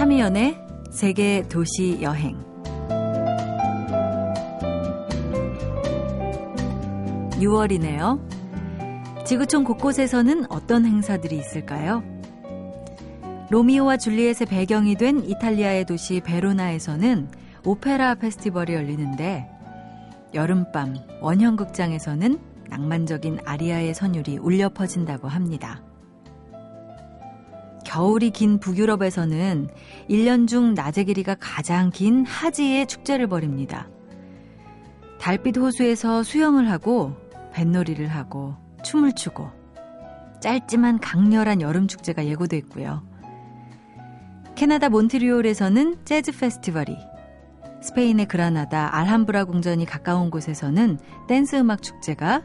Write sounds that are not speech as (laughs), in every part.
참이연의 세계 도시 여행. (6월이네요) 지구촌 곳곳에서는 어떤 행사들이 있을까요? 로미오와 줄리엣의 배경이 된 이탈리아의 도시 베로나에서는 오페라 페스티벌이 열리는데 여름밤 원형극장에서는 낭만적인 아리아의 선율이 울려 퍼진다고 합니다. 겨울이 긴 북유럽에서는 1년 중 낮의 길이가 가장 긴 하지의 축제를 벌입니다. 달빛 호수에서 수영을 하고 뱃놀이를 하고 춤을 추고 짧지만 강렬한 여름 축제가 예고돼 있고요. 캐나다 몬트리올에서는 재즈 페스티벌이 스페인의 그라나다 알함브라 궁전이 가까운 곳에서는 댄스 음악 축제가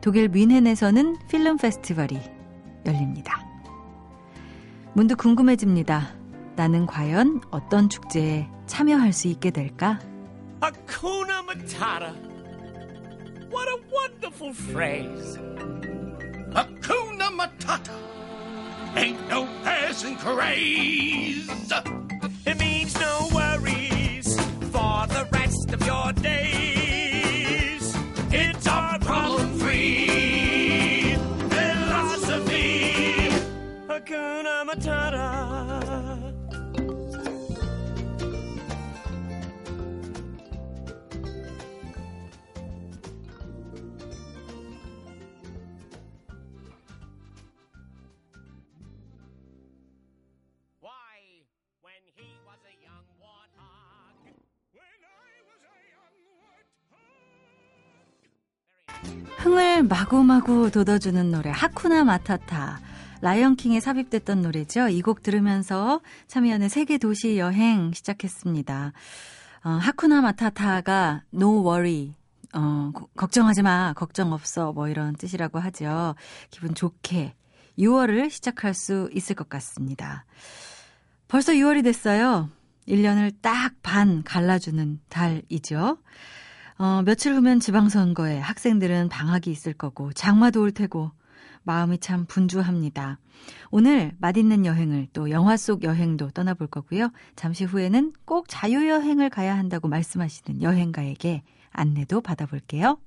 독일 뮌헨에서는 필름 페스티벌이 열립니다. 문득 궁금해집니다. 나는 과연 어떤 축제에 참여할 수 있게 될까? Hakuna Matata. What a wonderful phrase. Hakuna Matata. Ain't no passing craze. It means no worries Hakuna Matata. Why, when he was a young warthog. When I was a young warthog. 흥을 마구마구 돋워주는 노래 하쿠나 마타타 라이언킹에 삽입됐던 노래죠. 이 곡 들으면서 참여연의 세계 도시 여행 시작했습니다. 어, 하쿠나 마타타가 no worry 어, 고- 걱정하지 마, 걱정 없어, 뭐 이런 뜻이라고 하죠. 기분 좋게 6월을 시작할 수 있을 것 같습니다. 벌써 6월이 됐어요. 1년을 딱 반 갈라주는 달이죠. 어, 며칠 후면 지방선거에 학생들은 방학이 있을 거고, 장마도 올 테고, 마음이 참 분주합니다. 오늘 맛있는 여행을 또 영화 속 여행도 떠나볼 거고요. 잠시 후에는 꼭 자유여행을 가야 한다고 말씀하시는 여행가에게 안내도 받아볼게요.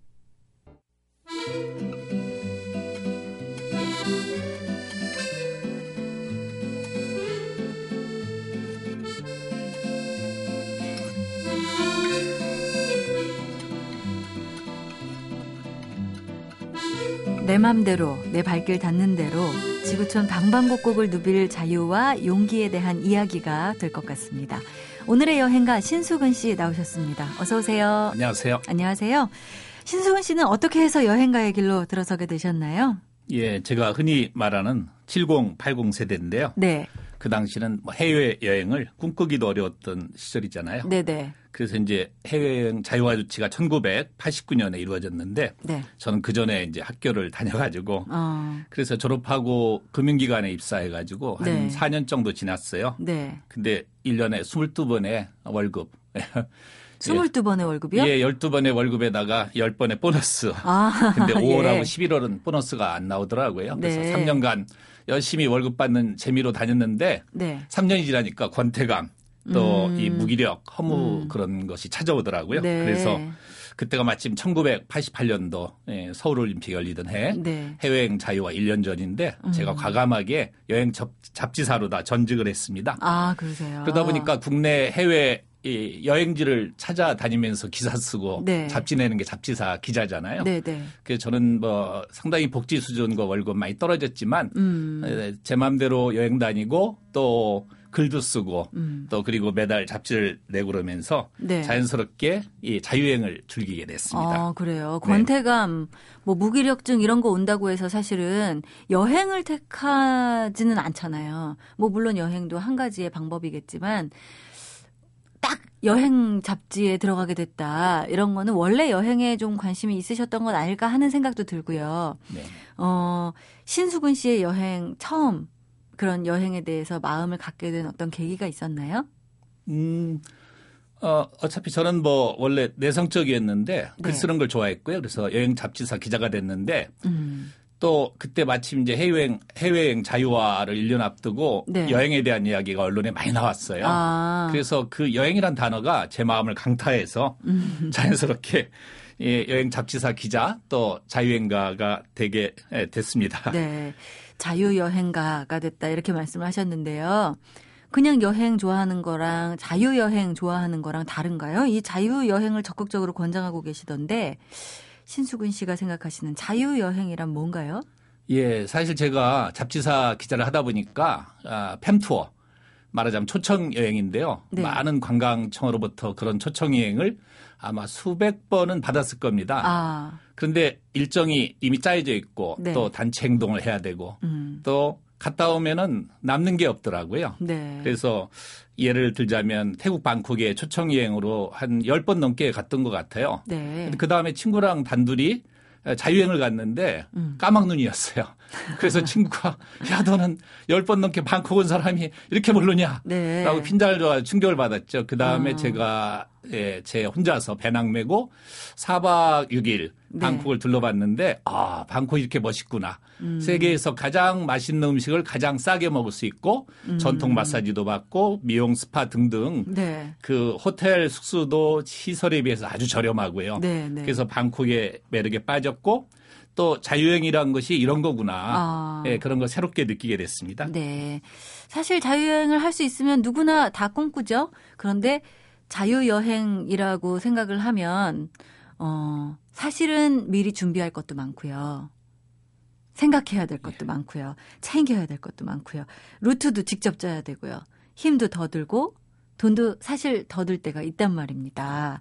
내 맘대로 내 발길 닿는 대로 지구촌 방방곡곡을 누빌 자유와 용기에 대한 이야기가 될 것 같습니다. 오늘의 여행가 신수근 씨 나오셨습니다. 어서 오세요. 안녕하세요. 안녕하세요. 신수근 씨는 어떻게 해서 여행가의 길로 들어서게 되셨나요? 예, 제가 흔히 말하는 70, 80 세대인데요. 네. 그 당시는 뭐 해외 여행을 꿈꾸기도 어려웠던 시절이잖아요. 네네. 그래서 이제 해외여행 자유화 조치가 1989년에 이루어졌는데 네. 저는 그 전에 이제 학교를 다녀가지고 어, 그래서 졸업하고 금융기관에 입사해가지고 한 네. 4년 정도 지났어요. 네. 근데 1년에 22번의 월급. (laughs) 22번의 월급이요? 예, 12번의 월급에다가 10번의 보너스. 아, 근데 5월하고 (laughs) 예. 11월은 보너스가 안 나오더라고요. 그래서 네. 3년간 열심히 월급 받는 재미로 다녔는데 네. 3년이 지나니까 권태감 또 음. 이 무기력, 허무 그런 것이 찾아오더라고요. 네. 그래서 그때가 마침 1988년도 예, 서울올림픽 열리던 해 네. 해외여행 자유화 1년 전인데 제가 과감하게 여행 접- 잡지사로 다 전직을 했습니다. 아, 그러세요. 그러다 보니까 국내 해외 이 여행지를 찾아다니면서 기사 쓰고 네. 잡지 내는 게 잡지사 기자잖아요. 네 네. 그래서 저는 뭐 상당히 복지 수준과 월급 많이 떨어졌지만 음. 에, 제 마음대로 여행 다니고 또 글도 쓰고 음. 또 그리고 매달 잡지를 내고 그러면서 네. 자연스럽게 이 자유여행을 즐기게 됐습니다. 아, 그래요. 네. 권태감, 뭐 무기력증 이런 거 온다고 해서 사실은 여행을 택하지는 않잖아요. 뭐 물론 여행도 한 가지의 방법이겠지만 딱 여행 잡지에 들어가게 됐다. 이런 거는 원래 여행에 좀 관심이 있으셨던 건 아닐까 하는 생각도 들고요. 네. 어, 신수근 씨의 여행 처음 그런 여행에 대해서 마음을 갖게 된 어떤 계기가 있었나요? 음, 어, 어차피 저는 뭐 원래 내성적이었는데 글 네. 쓰는 걸 좋아했고요. 그래서 여행 잡지사 기자가 됐는데 음. 또 그때 마침 이제 해외여행, 해외여행 자유화를 1년 앞두고 네. 여행에 대한 이야기가 언론에 많이 나왔어요. 아. 그래서 그 여행이란 단어가 제 마음을 강타해서 음. (laughs) 자연스럽게 예, 여행 잡지사 기자 또 자유여행가가 되게 예, 됐습니다. 네. 자유여행가가 됐다 이렇게 말씀을 하셨는데요. 그냥 여행 좋아하는 거랑 자유여행 좋아하는 거랑 다른가요? 이 자유여행을 적극적으로 권장하고 계시던데 신수근 씨가 생각하시는 자유여행이란 뭔가요? 예, 사실 제가 잡지사 기자를 하다 보니까 아, 팸투어 말하자면 초청 여행인데요. 네. 많은 관광청으로부터 그런 초청 여행을 아마 수백 번은 받았을 겁니다. 아, 그런데 일정이 이미 짜여져 있고 네. 또 단체 행동을 해야 되고 음, 또 갔다 오면은 남는 게 없더라고요. 네. 그래서 예를 들자면 태국 방콕에 초청 여행으로 한 10번 넘게 갔던 것 같아요. 네. 그 다음에 친구랑 단둘이 자유여행을 갔는데 음. 까막눈이었어요. 그래서 친구가 야 너는 10번 넘게 방콕 온 사람이 이렇게 모르냐 네. 라고 핀잔을 줘서 충격을 받았죠. 그 다음에 아. 제가 예, 제 혼자서 배낭 메고 4박 6일 네. 방콕을 둘러봤는데 아 방콕 이렇게 멋있구나. 음. 세계에서 가장 맛있는 음식을 가장 싸게 먹을 수 있고 음. 전통 마사지도 받고 미용 스파 등등 네. 그 호텔 숙소도 시설에 비해서 아주 저렴하고요. 네, 네. 그래서 방콕의 매력에 빠졌고 또 자유여행이라는 것이 이런 거구나. 아. 예, 그런 걸 새롭게 느끼게 됐습니다. 네. 사실 자유여행을 할 수 있으면 누구나 다 꿈꾸죠. 그런데 자유여행이라고 생각을 하면, 어, 사실은 미리 준비할 것도 많고요. 생각해야 될 것도 많고요. 챙겨야 될 것도 많고요. 루트도 직접 짜야 되고요. 힘도 더 들고 돈도 사실 더 들 때가 있단 말입니다.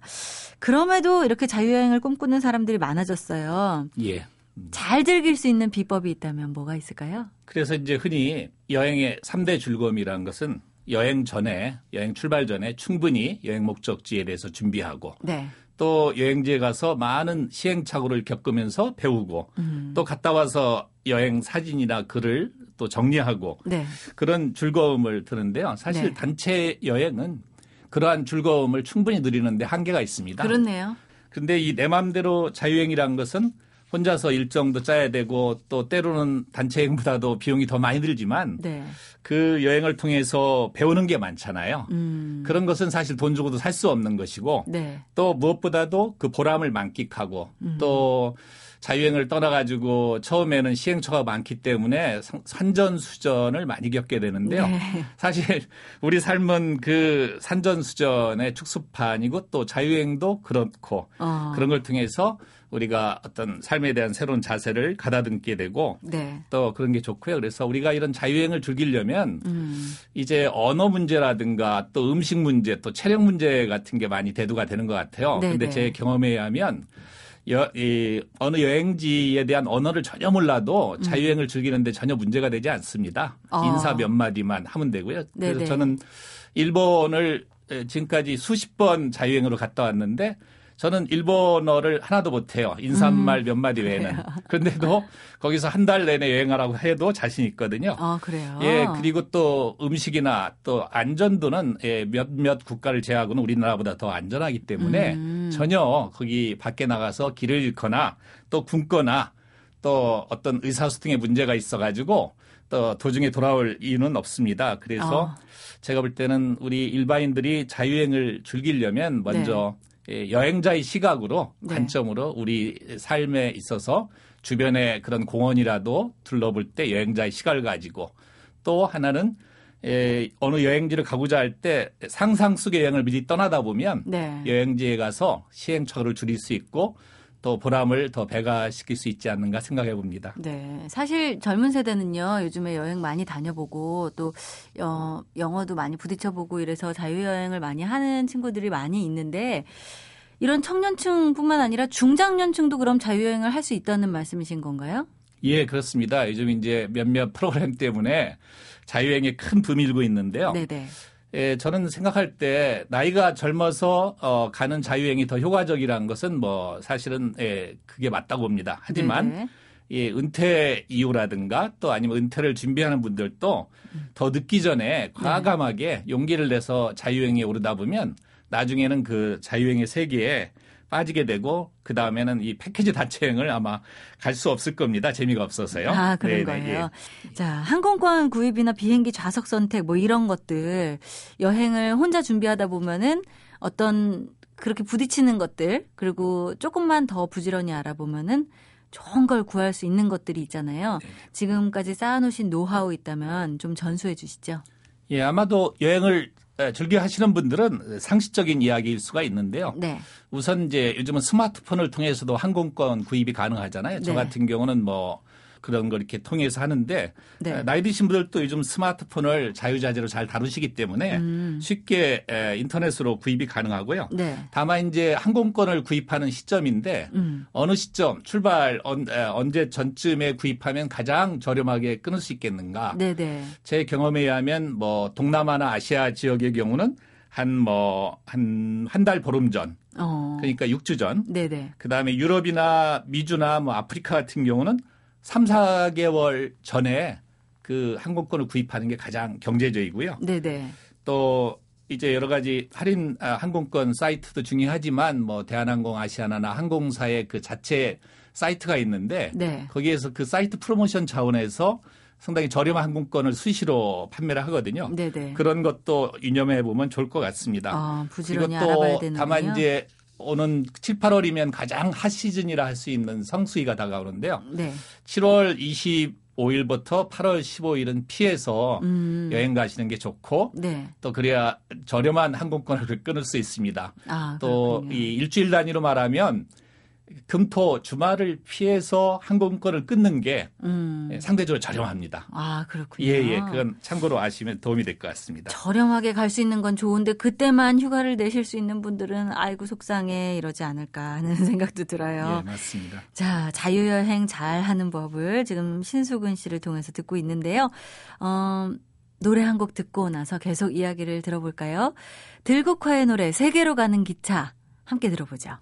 그럼에도 이렇게 자유여행을 꿈꾸는 사람들이 많아졌어요. 예. 잘 즐길 수 있는 비법이 있다면 뭐가 있을까요? 그래서 이제 흔히 여행의 3대 즐거움이라는 것은 여행 전에, 여행 출발 전에 충분히 여행 목적지에 대해서 준비하고 네. 또 여행지에 가서 많은 시행착오를 겪으면서 배우고 음. 또 갔다 와서 여행 사진이나 글을 또 정리하고 네. 그런 즐거움을 드는데요. 사실 네. 단체 여행은 그러한 즐거움을 충분히 누리는데 한계가 있습니다. 그렇네요. 근데 이 내 마음대로 자유여행이란 것은 혼자서 일정도 짜야 되고 또 때로는 단체 여행보다도 비용이 더 많이 들지만 네. 그 여행을 통해서 배우는 게 많잖아요. 음. 그런 것은 사실 돈 주고도 살 수 없는 것이고 네. 또 무엇보다도 그 보람을 만끽하고 음. 또 자유여행을 떠나가지고 처음에는 시행처가 많기 때문에 상- 산전수전을 많이 겪게 되는데요. 네. 사실 우리 삶은 그 산전수전의 축소판이고 또 자유여행도 그렇고 어. 그런 걸 통해서 우리가 어떤 삶에 대한 새로운 자세를 가다듬게 되고 네. 또 그런 게 좋고요. 그래서 우리가 이런 자유여행을 즐기려면 음. 이제 언어 문제라든가 또 음식 문제 또 체력 문제 같은 게 많이 대두가 되는 것 같아요. 네네. 근데 제 경험에 의하면 여, 이 어느 여행지에 대한 언어를 전혀 몰라도 자유여행을 즐기는데 전혀 문제가 되지 않습니다. 음. 아. 인사 몇 마디만 하면 되고요. 네네. 그래서 저는 일본을 에, 지금까지 수십 번 자유여행으로 갔다 왔는데 저는 일본어를 하나도 못해요. 인사말 몇 마디 외에는. (laughs) 그런데도 거기서 한 달 내내 여행하라고 해도 자신 있거든요. 아, 그래요. 예, 그리고 또 음식이나 또 안전도는 예, 몇몇 국가를 제외하고는 우리나라보다 더 안전하기 때문에 음. 전혀 거기 밖에 나가서 길을 잃거나 또 굶거나 또 어떤 의사소통에 문제가 있어가지고 또 도중에 돌아올 이유는 없습니다. 그래서 아. 제가 볼 때는 우리 일반인들이 자유여행을 즐기려면 먼저 예, 여행자의 시각으로 네. 관점으로 우리 삶에 있어서 주변에 그런 공원이라도 둘러볼 때 여행자의 시각을 가지고 또 하나는 에, 어느 여행지를 가고자 할 때 상상 속의 여행을 미리 떠나다 보면 네. 여행지에 가서 시행착오를 줄일 수 있고 또 보람을 더 배가시킬 수 있지 않는가 생각해 봅니다. 네. 사실 젊은 세대는요, 요즘에 여행 많이 다녀보고 또, 어, 영어도 많이 부딪혀보고 이래서 자유여행을 많이 하는 친구들이 많이 있는데, 이런 청년층 뿐만 아니라 중장년층도 그럼 자유여행을 할 수 있다는 말씀이신 건가요? 예, 그렇습니다. 요즘 이제 몇몇 프로그램 때문에 자유여행에 큰 붐이 일고 있는데요. 네네. 예, 저는 생각할 때 나이가 젊어서 어, 가는 자유여행이 더 효과적이라는 것은 뭐 사실은 예, 그게 맞다고 봅니다. 하지만 네네. 예, 은퇴 이후라든가 또 아니면 은퇴를 준비하는 분들도 더 늦기 전에 과감하게 용기를 내서 자유여행에 오르다 보면 나중에는 그 자유여행의 세계에 빠지게 되고 그 다음에는 이 패키지 단체여행을 아마 갈 수 없을 겁니다. 재미가 없어서요. 아, 그런 네네, 거예요. 예. 자, 항공권 구입이나 비행기 좌석 선택 뭐 이런 것들 여행을 혼자 준비하다 보면은 어떤 그렇게 부딪히는 것들 그리고 조금만 더 부지런히 알아보면은 좋은 걸 구할 수 있는 것들이 있잖아요. 네. 지금까지 쌓아놓으신 노하우 있다면 좀 전수해 주시죠. 예, 아마도 여행을 에, 즐겨 하시는 분들은 상식적인 이야기일 수가 있는데요. 네. 우선 이제 요즘은 스마트폰을 통해서도 항공권 구입이 가능하잖아요. 저 네. 같은 경우는 뭐 그런 걸 이렇게 통해서 하는데 네. 에, 나이 드신 분들도 요즘 스마트폰을 자유자재로 잘 다루시기 때문에 음. 쉽게 에, 인터넷으로 구입이 가능하고요. 네. 다만 이제 항공권을 구입하는 시점인데 음. 어느 시점 출발 언제 전쯤에 구입하면 가장 저렴하게 끊을 수 있겠는가? 네, 네. 제 경험에 의하면 뭐 동남아나 아시아 지역의 경우는 한 뭐 한 한 달 보름 전 어. 그러니까 6주 전 네, 네. 그다음에 유럽이나 미주나 뭐 아프리카 같은 경우는 3, 4개월 전에 그 항공권을 구입하는 게 가장 경제적이고요. 네, 네. 또 이제 여러 가지 할인 아, 항공권 사이트도 중요하지만 뭐 대한항공 아시아나나 항공사의 그 자체 사이트가 있는데 네. 거기에서 그 사이트 프로모션 차원에서 상당히 저렴한 항공권을 수시로 판매를 하거든요. 네, 네. 그런 것도 유념해 보면 좋을 것 같습니다. 아, 부지런히 그리고 알아봐야 또 되는군요. 다만 이제 오는 7, 8월이면 가장 핫 시즌이라 할 수 있는 성수기가 다가오는데요. 네. 7월 25일부터 8월 15일은 피해서 음. 여행 가시는 게 좋고 네. 또 그래야 저렴한 항공권을 끊을 수 있습니다. 아, 또 그렇군요. 이 일주일 단위로 말하면 금토 주말을 피해서 항공권을 끊는 게 음. 상대적으로 저렴합니다. 아, 그렇군요. 예, 예. 그건 참고로 아시면 도움이 될 것 같습니다. 저렴하게 갈 수 있는 건 좋은데 그때만 휴가를 내실 수 있는 분들은 아이고 속상해 이러지 않을까 하는 (laughs) 생각도 들어요. 예, 맞습니다. 자, 자유여행 잘 하는 법을 지금 신수근 씨를 통해서 듣고 있는데요. 어, 노래 한 곡 듣고 나서 계속 이야기를 들어볼까요? 들국화의 노래 세계로 가는 기차 함께 들어보죠.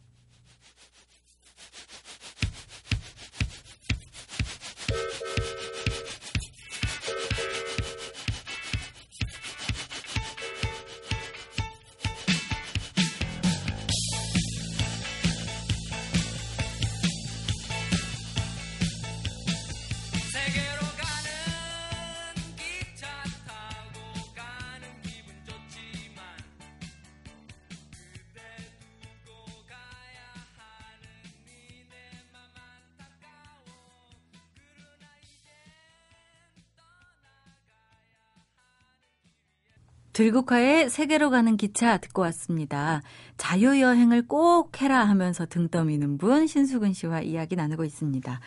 들국화의 세계로 가는 기차 듣고 왔습니다. 자유여행을 꼭 해라 하면서 등 떠미는 분 신수근 씨와 이야기 나누고 있습니다.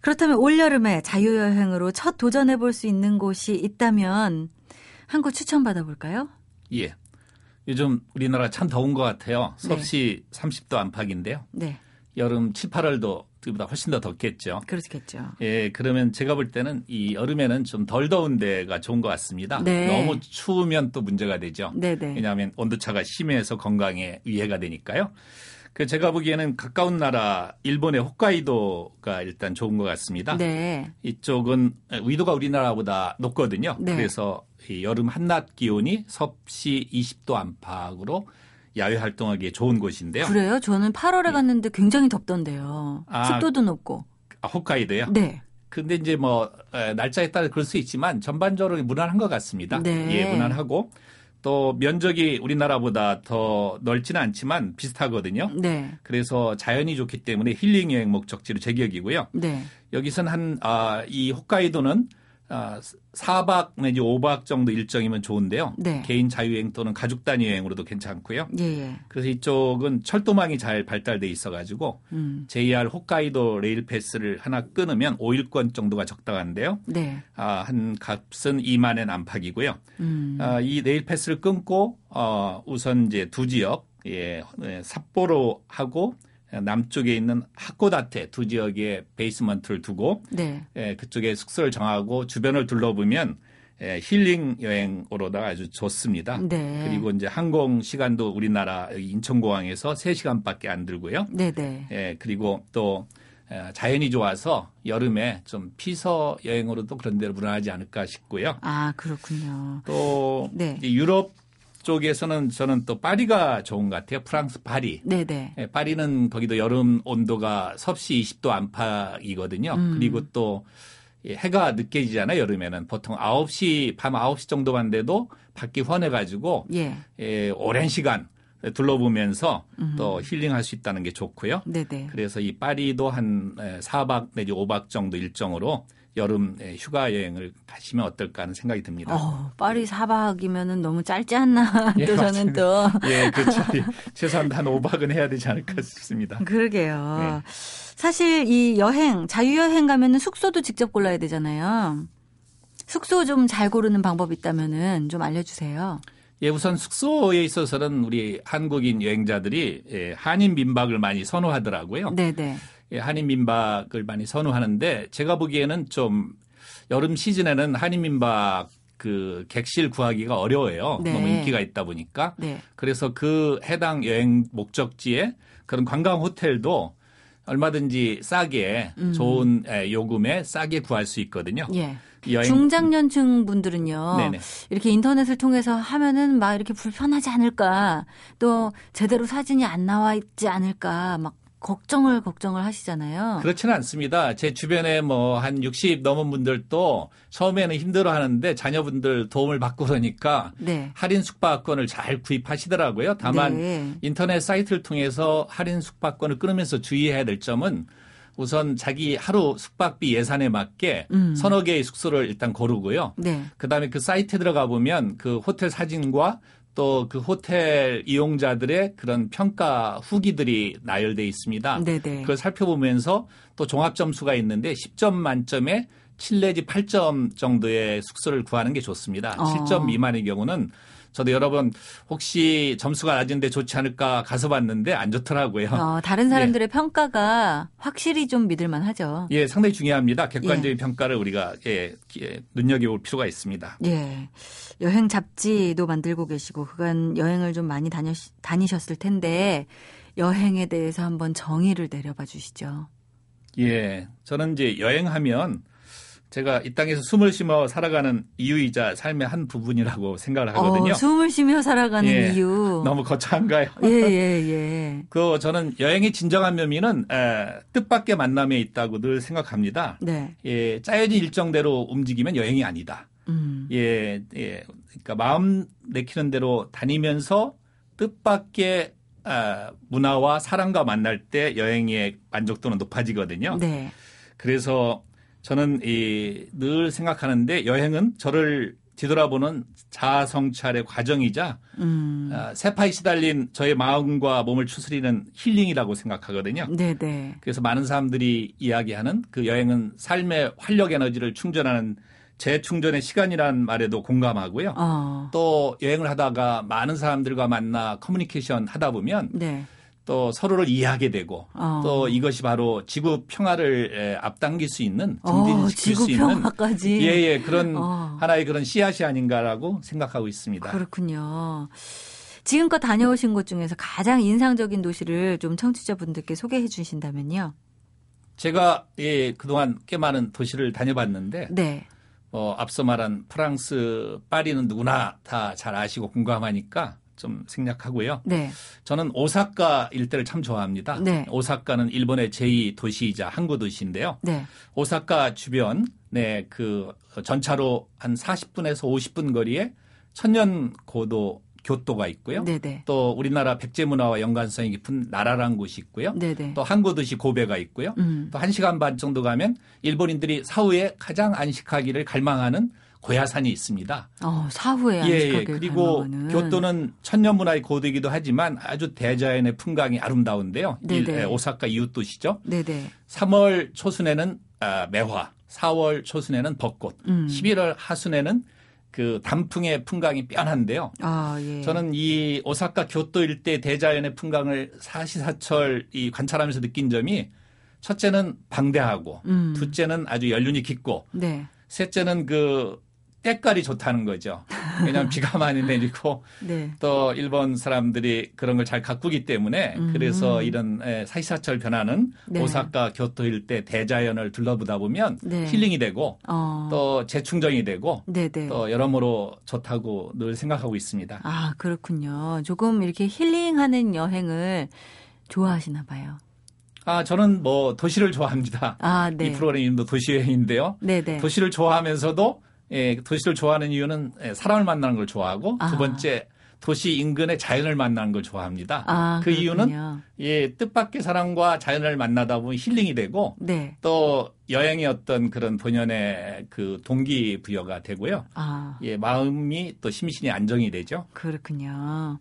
그렇다면 올여름에 자유여행으로 첫 도전해 볼 수 있는 곳이 있다면 한 곳 추천받아 볼까요? 예. 요즘 우리나라 참 더운 것 같아요. 네. 섭씨 30도 안팎인데요. 네, 여름 7, 8월도 그보다 훨씬 더 덥겠죠. 그렇겠죠. 예, 그러면 제가 볼 때는 이 여름에는 좀 덜 더운 데가 좋은 것 같습니다. 네. 너무 추우면 또 문제가 되죠. 네네. 왜냐하면 온도차가 심해서 건강에 위해가 되니까요. 그 제가 보기에는 가까운 나라 일본의 홋카이도가 일단 좋은 것 같습니다. 네. 이쪽은 위도가 우리나라보다 높거든요. 네. 그래서 이 여름 한낮 기온이 섭씨 20도 안팎으로 야외 활동하기에 좋은 곳인데요. 그래요? 저는 8월에 갔는데 굉장히 덥던데요. 아. 습도도 높고. 아, 홋카이도요? 네. 근데 이제 뭐 에, 날짜에 따라 그럴 수 있지만 전반적으로 무난한 것 같습니다. 네. 예, 무난하고 또 면적이 우리나라보다 더 넓지는 않지만 비슷하거든요. 네. 그래서 자연이 좋기 때문에 힐링 여행 목적지로 제격이고요. 네. 여기선 한, 아, 이 홋카이도는 아, 4박 내지 5박 정도 일정이면 좋은데요. 네. 개인 자유여행 또는 가족 단위 여행으로도 괜찮고요. 예, 예. 그래서 이쪽은 철도망이 잘 발달돼 있어가지고 음. JR 홋카이도 rail pass를 하나 끊으면 5일권 정도가 적당한데요. 네. 아, 한 값은 2만 엔 안팎이고요. 음. 아, 이 rail pass를 끊고 어, 우선 이제 두 지역 예, 예, 삿포로 하고 남쪽에 있는 하코다테 두 지역에 베이스먼트를 두고 네. 예, 그쪽에 숙소를 정하고 주변을 둘러보면 예, 힐링 여행으로다가 아주 좋습니다. 네. 그리고 이제 항공 시간도 우리나라 인천공항에서 3시간밖에 안 들고요. 네, 네. 예, 그리고 또 에, 자연이 좋아서 여름에 좀 피서 여행으로도 그런 데로 무난하지 않을까 싶고요. 아, 그렇군요. 또 네. 유럽 쪽에서는 저는 또 파리가 좋은 것 같아요. 프랑스 파리. 네네. 예, 파리는 거기도 여름 온도가 섭씨 20도 안팎이거든요. 음. 그리고 또 예, 해가 늦게 지잖아요. 여름에는 보통 9시 밤 9시 정도만 돼도 밖이 환해가지고 예. 예, 오랜 시간 둘러보면서 음. 또 힐링할 수 있다는 게 좋고요. 네네. 그래서 이 파리도 한 4박 내지 5박 정도 일정으로 여름 예, 휴가 여행을 가시면 어떨까 하는 생각이 듭니다. 어, 파리 사박이면은 너무 짧지 않나. (laughs) 예, 또 저는 또. 예, 그렇죠. 최소한 한 5박은 해야 되지 않을까 싶습니다. 그러게요. 네. 사실 이 여행, 자유여행 가면은 숙소도 직접 골라야 되잖아요. 숙소 좀 잘 고르는 방법 있다면은 좀 알려주세요. 예, 우선 숙소에 있어서는 우리 한국인 여행자들이 예, 한인 민박을 많이 선호하더라고요. 네네. 예, 한인 민박을 많이 선호하는데 제가 보기에는 좀 여름 시즌에는 한인 민박 그 객실 구하기가 어려워요. 네. 너무 인기가 있다 보니까. 네. 그래서 그 해당 여행 목적지에 그런 관광 호텔도 얼마든지 싸게 음. 좋은 예, 요금에 싸게 구할 수 있거든요. 예. 여행 중장년층 분들은요. 네네. 이렇게 인터넷을 통해서 하면은 막 이렇게 불편하지 않을까. 또 제대로 사진이 안 나와 있지 않을까. 막 걱정을 걱정을 하시잖아요. 그렇지는 않습니다. 제 주변에 뭐 한 60 넘은 분들도 처음에는 힘들어 하는데 자녀분들 도움을 받고 그러니까 네. 할인 숙박권을 잘 구입하시더라고요. 다만 네. 인터넷 사이트를 통해서 할인 숙박권을 끊으면서 주의해야 될 점은 우선 자기 하루 숙박비 예산에 맞게 음. 서너 개의 숙소를 일단 고르고요. 네. 그다음에 그 사이트에 들어가 보면 그 호텔 사진과 또 그 호텔 이용자들의 그런 평가 후기들이 나열돼 있습니다. 네네. 그걸 살펴보면서 또 종합 점수가 있는데 10점 만점에 7 내지 8점 정도의 숙소를 구하는 게 좋습니다. 어. 7점 미만의 경우는 저도 여러 번 혹시 점수가 낮은데 좋지 않을까 가서 봤는데 안 좋더라고요. 어, 다른 사람들의 평가가 확실히 좀 믿을만 하죠. 예, 상당히 중요합니다. 객관적인 평가를 우리가 예, 예, 눈여겨볼 필요가 있습니다. 예. 여행 잡지도 만들고 계시고 그간 여행을 좀 많이 다녀, 다니셨을 텐데 여행에 대해서 한번 정의를 내려봐 주시죠. 예, 저는 이제 여행하면 제가 이 땅에서 숨을 쉬며 살아가는 이유이자 삶의 한 부분이라고 생각을 하거든요. 어, 숨을 쉬며 살아가는 예, 이유. 너무 거창한가요? 예, 예, 예. (laughs) 그 저는 여행의 진정한 묘미는 에, 뜻밖의 만남에 있다고 늘 생각합니다. 네. 예, 짜여진 일정대로 움직이면 여행이 아니다. 음. 예, 예, 그러니까 마음 내키는 대로 다니면서 뜻밖의 아, 문화와 사람과 만날 때 여행의 만족도는 높아지거든요. 네. 그래서 저는 이, 늘 생각하는데 여행은 저를 뒤돌아보는 자아 성찰의 과정이자 음. 아, 세파에 시달린 저의 마음과 몸을 추스리는 힐링이라고 생각하거든요. 네, 네. 그래서 많은 사람들이 이야기하는 그 여행은 삶의 활력 에너지를 충전하는 재충전의 시간이라는 말에도 공감하고요. 어. 또 여행을 하다가 많은 사람들과 만나 커뮤니케이션 하다 보면 네. 또 서로를 이해하게 되고 어. 또 이것이 바로 지구 평화를 에, 앞당길 수 있는 어, 증진시킬 지구 수 있는 평화까지. 예예 그런 어. 하나의 그런 씨앗이 아닌가라고 생각하고 있습니다. 그렇군요. 지금껏 다녀오신 곳 중에서 가장 인상적인 도시를 좀 청취자분들께 소개해 주신다면요. 제가 예 그동안 꽤 많은 도시를 다녀봤는데 네. 어, 앞서 말한 프랑스 파리는 누구나 다 잘 아시고 공감하니까 좀 생략하고요. 네. 저는 오사카 일대를 참 좋아합니다. 네. 오사카는 일본의 제2 도시이자 항구 도시인데요. 네. 오사카 주변 네, 그 전차로 한 40분에서 50분 거리에 천년 고도 교토가 있고요. 네네. 또 우리나라 백제 문화와 연관성이 깊은 나라라는 곳이 있고요. 네네. 또 항구 도시 고베가 있고요. 음. 또 1시간 반 정도 가면 일본인들이 사후에 가장 안식하기를 갈망하는 고야산이 있습니다. 어, 사후에 예, 예. 그리고 갈망하는. 교토는 천년 문화의 고도이기도 하지만 아주 대자연의 풍광이 아름다운데요. 일-. 예, 오사카 이웃 도시죠. 네네. 3월 초순에는 아, 매화, 4월 초순에는 벚꽃, 음. 11월 하순에는 그 단풍의 풍광이 뼈한데요. 아, 예. 저는 이 오사카 교토 일대 대자연의 풍광을 사시사철 이 관찰하면서 느낀 점이 첫째는 방대하고 음. 둘째는 아주 연륜이 깊고 네. 셋째는 그 때깔이 좋다는 거죠. 왜냐하면 (laughs) 비가 많이 내리고 네. 또 일본 사람들이 그런 걸 잘 가꾸기 때문에 음. 그래서 이런 에, 사시사철 변화는 네. 오사카 교토 일대 대자연을 둘러보다 보면 네. 힐링이 되고 어. 또 재충전이 되고 네네. 또 여러모로 좋다고 늘 생각하고 있습니다. 아, 그렇군요. 조금 이렇게 힐링하는 여행을 좋아하시나 봐요. 아 저는 뭐 도시를 좋아합니다. 아, 네. 이 프로그램 이름도 도시여행인데요. 네 네. 도시를 좋아하면서도 예, 도시를 좋아하는 이유는 예, 사람을 만나는 걸 좋아하고 아. 두 번째 도시 인근의 자연을 만나는 걸 좋아합니다. 아, 그 이유는 그렇군요. 예, 뜻밖의 사람과 자연을 만나다 보면 힐링이 되고 네. 또 여행의 어떤 그런 본연의 그 동기 부여가 되고요. 아, 예, 마음이 또 심신이 안정이 되죠. 그렇군요.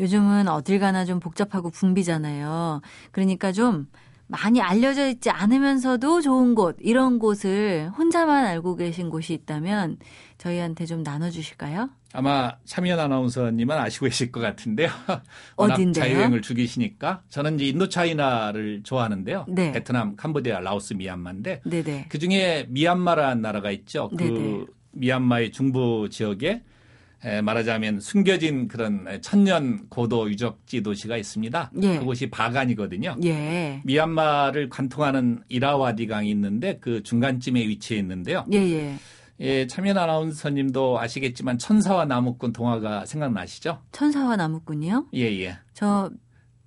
요즘은 어딜 가나 좀 복잡하고 붐비잖아요. 그러니까 좀 많이 알려져 있지 않으면서도 좋은 곳, 이런 곳을 혼자만 알고 계신 곳이 있다면 저희한테 좀 나눠주실까요? 아마 차미연 아나운서님은 아시고 계실 것 같은데요. (laughs) 워낙 어딘데요? 자유여행을 죽이시니까 저는 이제 인도차이나를 좋아하는데요. 네. 베트남, 캄보디아, 라오스, 미얀마인데 네네. 그 중에 미얀마라는 나라가 있죠. 네네. 그 미얀마의 중부 지역에 에, 말하자면 숨겨진 그런 천년 고도 유적지 도시가 있습니다. 예. 그곳이 바간이거든요. 예. 미얀마를 관통하는 이라와디 강이 있는데 그 중간쯤에 위치해 있는데요. 예, 예. 예, 참여 아나운서님도 아시겠지만 천사와 나무꾼 동화가 생각나시죠? 천사와 나무꾼이요? 예, 예. 저,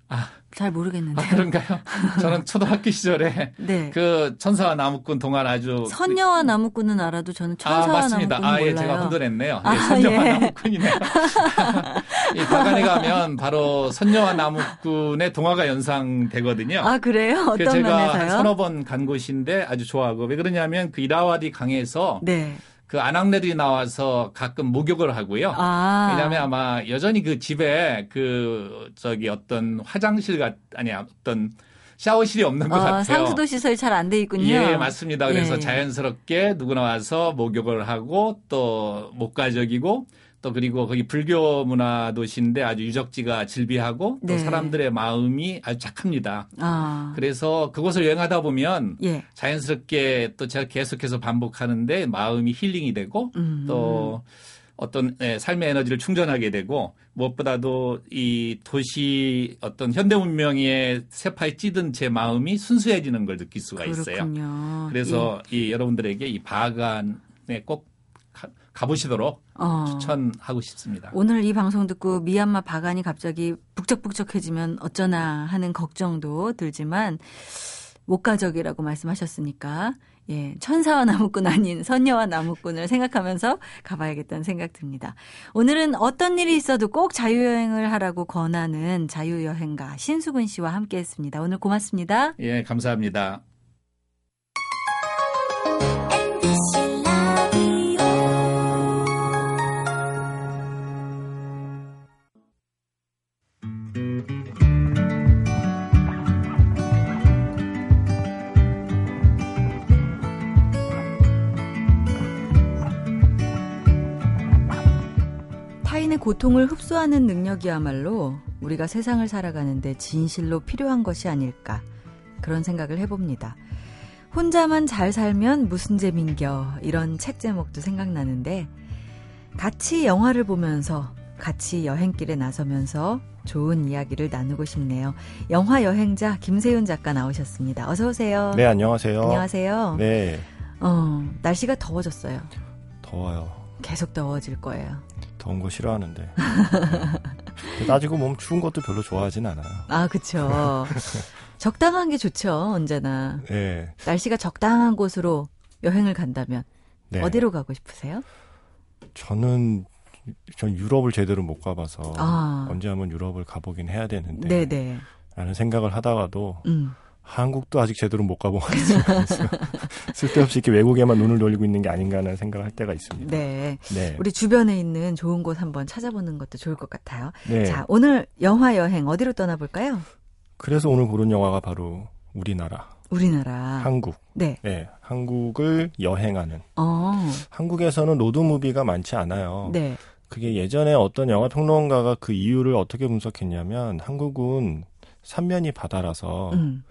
아. 잘 모르겠는데. 아, 그런가요? 저는 초등학교 시절에 (laughs) 네. 그 천사와 나무꾼 동화를 아주 선녀와 나무꾼은 알아도 저는 아, 천사와 맞습니다. 나무꾼은 아, 예, 몰라요. 제가 혼돈했네요. 아, 예, 선녀와 예. 나무꾼이네요. (laughs) 이 바간에 가면 바로 선녀와 나무꾼의 동화가 연상되거든요. 아, 그래요? 그 어떤 제가 한 면에서요? 서너 번 간 곳인데 아주 좋아하고 왜 그러냐면 그 이라와디 강에서 네. 그 아낙네들이 나와서 가끔 목욕을 하고요. 아. 왜냐하면 아마 여전히 그 집에 그 저기 어떤 화장실 같 아니 어떤 샤워실이 없는 것 어, 같아요. 상수도 시설이 잘 안 돼 있군요. 예, 맞습니다. 그래서 예, 예. 자연스럽게 누구나 와서 목욕을 하고 또 목가적이고 또 그리고 거기 불교 문화 도시인데 아주 유적지가 질비하고 또 네. 사람들의 마음이 아주 착합니다. 아. 그래서 그곳을 여행하다 보면 예. 자연스럽게 또 제가 계속해서 반복하는데 마음이 힐링이 되고 음. 또 어떤 예, 삶의 에너지를 충전하게 되고 무엇보다도 이 도시 어떤 현대 문명의 세파에 찌든 제 마음이 순수해지는 걸 느낄 수가 있어요. 그렇군요. 그래서 이 여러분들에게 이 바간에 꼭 가, 가보시도록 예. 어. 추천하고 싶습니다. 오늘 이 방송 듣고 미얀마 바간이 갑자기 북적북적해지면 어쩌나 하는 걱정도 들지만 목가적이라고 말씀하셨으니까 예, 천사와 나무꾼 아닌 선녀와 나무꾼을 생각하면서 가봐야겠다는 생각 듭니다. 오늘은 어떤 일이 있어도 꼭 자유여행을 하라고 권하는 자유여행가 신수근 씨와 함께 했습니다. 오늘 고맙습니다. 예, 감사합니다. 고통을 흡수하는 능력이야말로 우리가 세상을 살아가는데 진실로 필요한 것이 아닐까 그런 생각을 해봅니다. 혼자만 잘 살면 무슨 재민겨 이런 책 제목도 생각나는데 같이 영화를 보면서 같이 여행길에 나서면서 좋은 이야기를 나누고 싶네요. 영화 여행자 김세윤 작가 나오셨습니다. 어서 오세요. 네, 안녕하세요. 안녕하세요. 네, 어, 날씨가 더워졌어요. 더워요. 계속 더워질 거예요. 더운 거 싫어하는데. 네. 따지고 보면 추운 것도 별로 좋아하진 않아요. 아, 그쵸. (laughs) 적당한 게 좋죠, 언제나. 네. 날씨가 적당한 곳으로 여행을 간다면 네. 어디로 가고 싶으세요? 저는 전 유럽을 제대로 못 가봐서 아. 언제 한번 유럽을 가보긴 해야 되는데 네네. 라는 생각을 하다가도 음. 한국도 아직 제대로 못 가본 (laughs) 것 같아요. 쓸데없이 이렇게 외국에만 눈을 돌리고 있는 게 아닌가 하는 생각을 할 때가 있습니다. 네. 네. 우리 주변에 있는 좋은 곳 한번 찾아보는 것도 좋을 것 같아요. 네. 자, 오늘 영화 여행 어디로 떠나볼까요? 그래서 오늘 고른 영화가 바로 우리나라, 우리나라. 한국. 네. 네. 한국을 여행하는. 어. 한국에서는 로드무비가 많지 않아요. 네. 그게 예전에 어떤 영화 평론가가 그 이유를 어떻게 분석했냐면 한국은 삼면이 바다라서 음.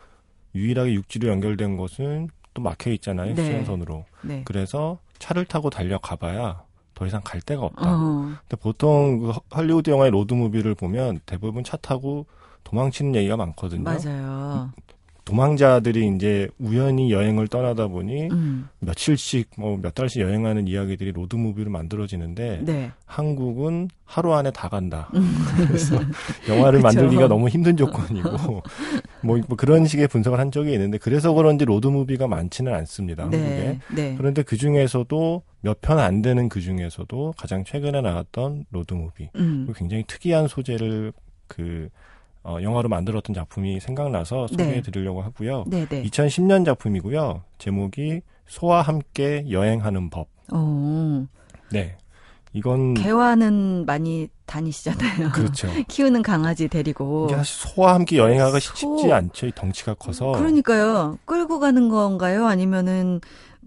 유일하게 육지로 연결된 곳은 또 막혀 있잖아요. 네. 휴전선으로. 네. 그래서 차를 타고 달려가봐야 더 이상 갈 데가 없다. 어. 근데 보통 그 헐- 헐리우드 영화의 로드무비를 보면 대부분 차 타고 도망치는 얘기가 많거든요. 맞아요. 도망자들이 이제 우연히 여행을 떠나다 보니 음. 며칠씩 뭐 몇 달씩 여행하는 이야기들이 로드무비로 만들어지는데 네. 한국은 하루 안에 다 간다. 음. (laughs) 그래서 영화를. (laughs) 만들기가 너무 힘든 조건이고 (laughs) 뭐, 뭐 그런 식의 분석을 한 적이 있는데 그래서 그런지 로드무비가 많지는 않습니다. 한국에. 네. 네. 그런데 그 중에서도 몇 편 안 되는 그 중에서도 가장 최근에 나왔던 로드무비. 음. 굉장히 특이한 소재를 그 어, 영화로 만들었던 작품이 생각나서 네. 소개해 드리려고 하고요. 네, 네. 2010년 작품이고요. 제목이 소와 함께 여행하는 법. 어. 네. 이건 개화는 많이 다니시잖아요. 그렇죠. (laughs) 키우는 강아지 데리고. 이게 사실 소와 함께 여행하기가 소- 쉽지 않죠. 이 덩치가 커서. 그러니까요. 끌고 가는 건가요? 아니면은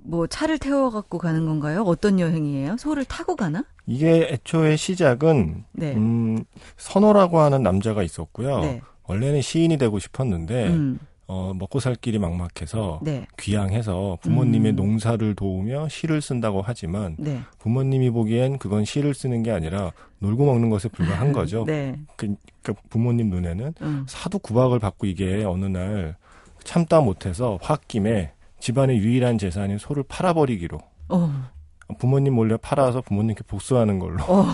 뭐 차를 태워 갖고 가는 건가요? 어떤 여행이에요? 소를 타고 가나? 이게 애초에 시작은 네. 음, 선호라고 하는 남자가 있었고요. 네. 원래는 시인이 되고 싶었는데 음. 어, 먹고 살 길이 막막해서 네. 귀향해서 부모님의 음. 농사를 도우며 시를 쓴다고 하지만 네. 부모님이 보기엔 그건 시를 쓰는 게 아니라 놀고 먹는 것에 불과한 (laughs) 거죠. 네. 그, 그 부모님 눈에는 음. 사도 구박을 받고 이게 어느 날 참다 못해서 홧김에 집안의 유일한 재산인 소를 팔아버리기로 어. 부모님 몰래 팔아서 부모님께 복수하는 걸로 어.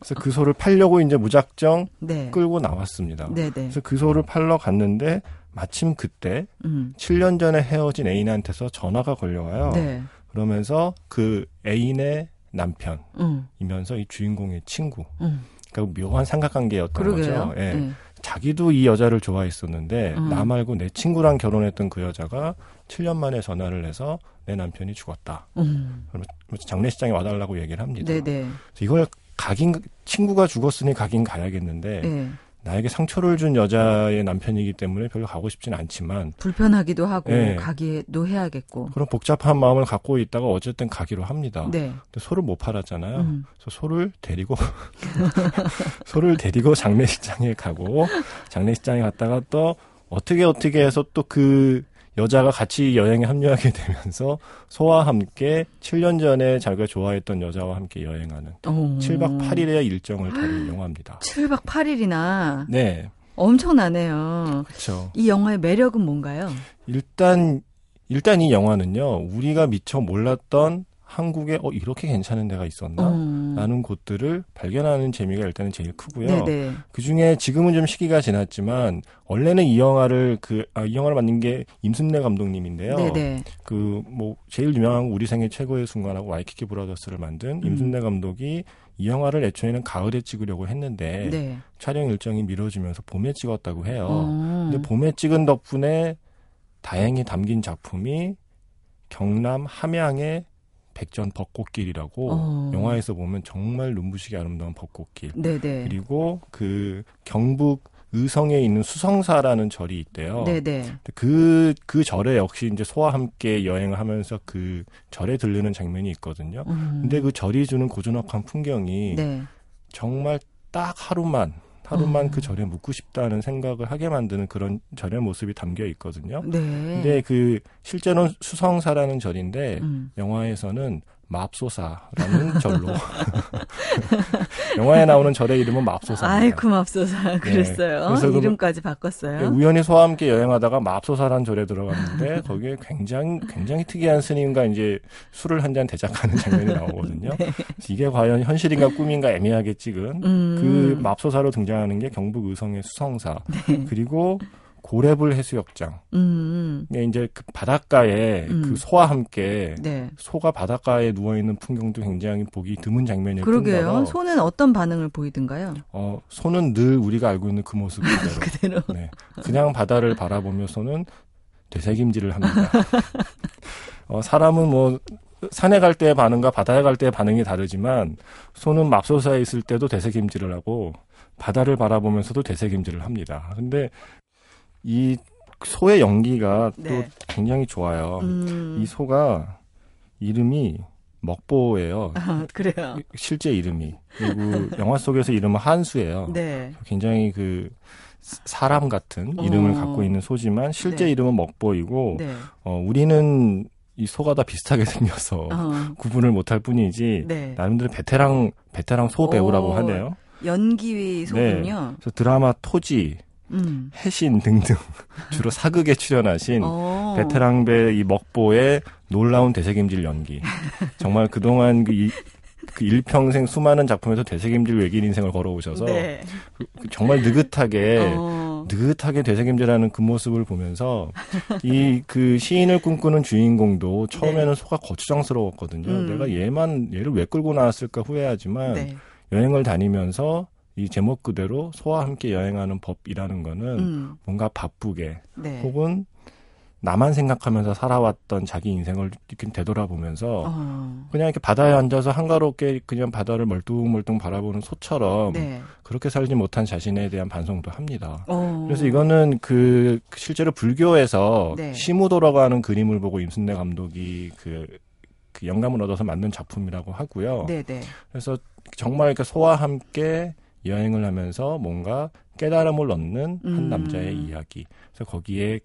그래서 그 소를 팔려고 이제 무작정 네. 끌고 나왔습니다. 네, 네. 그래서 그 소를 팔러 갔는데 마침 그때 음. 7년 전에 헤어진 애인한테서 전화가 걸려와요. 네. 그러면서 그 애인의 남편이면서 음. 이 주인공의 친구. 음. 그러니까 묘한 삼각관계였던 그러게요. 거죠. 예. 네. 자기도 이 여자를 좋아했었는데 음. 나 말고 내 친구랑 결혼했던 그 여자가 7년 만에 전화를 해서 내 남편이 죽었다. 음. 그러면서 장례식장에 와달라고 얘기를 합니다. 네, 네. 그래서 이걸 가긴 친구가 죽었으니 가긴 가야겠는데 네. 나에게 상처를 준 여자의 남편이기 때문에 별로 가고 싶진 않지만 불편하기도 하고 네. 가기도 해야겠고. 그런 복잡한 마음을 갖고 있다가 어쨌든 가기로 합니다. 네. 근데 소를 못 팔았잖아요. 음. 그래서 소를 데리고 (laughs) 소를 데리고 장례식장에 가고 장례식장에 갔다가 또 어떻게 어떻게 해서 또 그 여자가 같이 여행에 합류하게 되면서 소와 함께 7년 전에 자기가 좋아했던 여자와 함께 여행하는 어. 7박 8일의 일정을 다룬 영화입니다. 7박 8일이나 네, 엄청나네요. 그렇죠. 이 영화의 매력은 뭔가요? 일단 일단 이 영화는요 우리가 미처 몰랐던 한국에 어 이렇게 괜찮은 데가 있었나? 음. 라는 곳들을 발견하는 재미가 일단은 제일 크고요. 네네. 그 중에 지금은 좀 시기가 지났지만 원래는 이 영화를 그 아, 이 영화를 만든 게 임순례 감독님인데요. 네네. 그뭐 제일 유명한 우리 생애 최고의 순간하고 와이키키 브라더스를 만든 음. 임순례 감독이 이 영화를 애초에는 가을에 찍으려고 했는데 네. 촬영 일정이 미뤄지면서 봄에 찍었다고 해요. 어. 근데 봄에 찍은 덕분에 다행히 담긴 작품이 경남 함양의 백전 벚꽃길이라고 어. 영화에서 보면 정말 눈부시게 아름다운 벚꽃길. 네네. 그리고 그 경북 의성에 있는 수성사라는 절이 있대요. 네네. 그, 그 절에 역시 이제 소와 함께 여행을 하면서 그 절에 들르는 장면이 있거든요. 음. 근데 그 절이 주는 고즈넉한 풍경이 네. 정말 딱 하루만, 하루만 어. 그 절에 묵고 싶다는 생각을 하게 만드는 그런 절의 모습이 담겨 있거든요. 네. 근데 그 실제로는 수성사라는 절인데 음. 영화에서는 맙소사라는 (laughs) 절로 (laughs) 영화에 나오는 절의 이름은 맙소사입니다. 아이쿠 맙소사 그랬어요. 그래서 그- 이름까지 바꿨어요. 우연히 소와 함께 여행하다가 맙소사라는 절에 들어갔는데 (laughs) 거기에 굉장히 굉장히 특이한 스님과 이제 술을 한 잔 대작하는 장면이 나오거든요. 그래서 이게 과연 현실인가 꿈인가 애매하게 찍은 네. 음. 그 맙소사로 등장하는 게 경북 의성의 수성사 네. 그리고 고래불 해수욕장. 음. 이게 이제 그 바닷가에 음. 그 소와 함께 네. 소가 바닷가에 누워 있는 풍경도 굉장히 보기 드문 장면일 그러게요. 뿐더러 소는 어떤 반응을 보이든가요? 어, 소는 늘 우리가 알고 있는 그 모습 그대로. (laughs) 그대로. 네. 그냥 바다를 바라보며 소는 되새김질을 합니다. (laughs) 어, 사람은 뭐 산에 갈 때의 반응과 바다에 갈 때의 반응이 다르지만 소는 맙소사에 있을 때도 되새김질을 하고 바다를 바라보면서도 되새김질을 합니다. 근데 이 소의 연기가 또 네. 굉장히 좋아요. 음. 이 소가 이름이 먹보예요. 아, 그래요. 실제 이름이. 그리고 (laughs) 영화 속에서 이름은 한수예요. 네. 굉장히 그 사- 사람 같은 이름을 어. 갖고 있는 소지만 실제 네. 이름은 먹보이고 네. 어, 우리는 이 소가 다 비슷하게 (laughs) 생겨서 어. 구분을 못할 뿐이지 네. 나름대로 베테랑 베테랑 소 배우라고 오. 하네요. 연기위 소군요. 그래서 드라마 토지, 음. 해신 등등 (laughs) 주로 사극에 출연하신 어. 베테랑 배 이 먹보의 놀라운 되새김질 연기. 정말 그동안 그, 이, 그 일평생 수많은 작품에서 되새김질 외길 인생을 걸어오셔서 네. 그- 그 정말 느긋하게 어. 느긋하게 되새김질하는 그 모습을 보면서 이 그 시인을 꿈꾸는 주인공도 처음에는 소가 거추장스러웠거든요. 네. 음. 내가 얘만 얘를 왜 끌고 나왔을까 후회하지만 네. 여행을 다니면서 이 제목 그대로 소와 함께 여행하는 법이라는 거는 음. 뭔가 바쁘게 네. 혹은 나만 생각하면서 살아왔던 자기 인생을 이렇게 되돌아보면서 어. 그냥 이렇게 바다에 앉아서 한가롭게 그냥 바다를 멀뚱멀뚱 바라보는 소처럼 네. 그렇게 살지 못한 자신에 대한 반성도 합니다. 어. 그래서 이거는 그 실제로 불교에서 네. 시무도라고 하는 그림을 보고 임순례 감독이 그, 그 영감을 얻어서 만든 작품이라고 하고요. 네, 네. 그래서 정말 이렇게 소와 함께 여행을 하면서 뭔가 깨달음을 얻는 한 음. 남자의 이야기. 그래서 거기에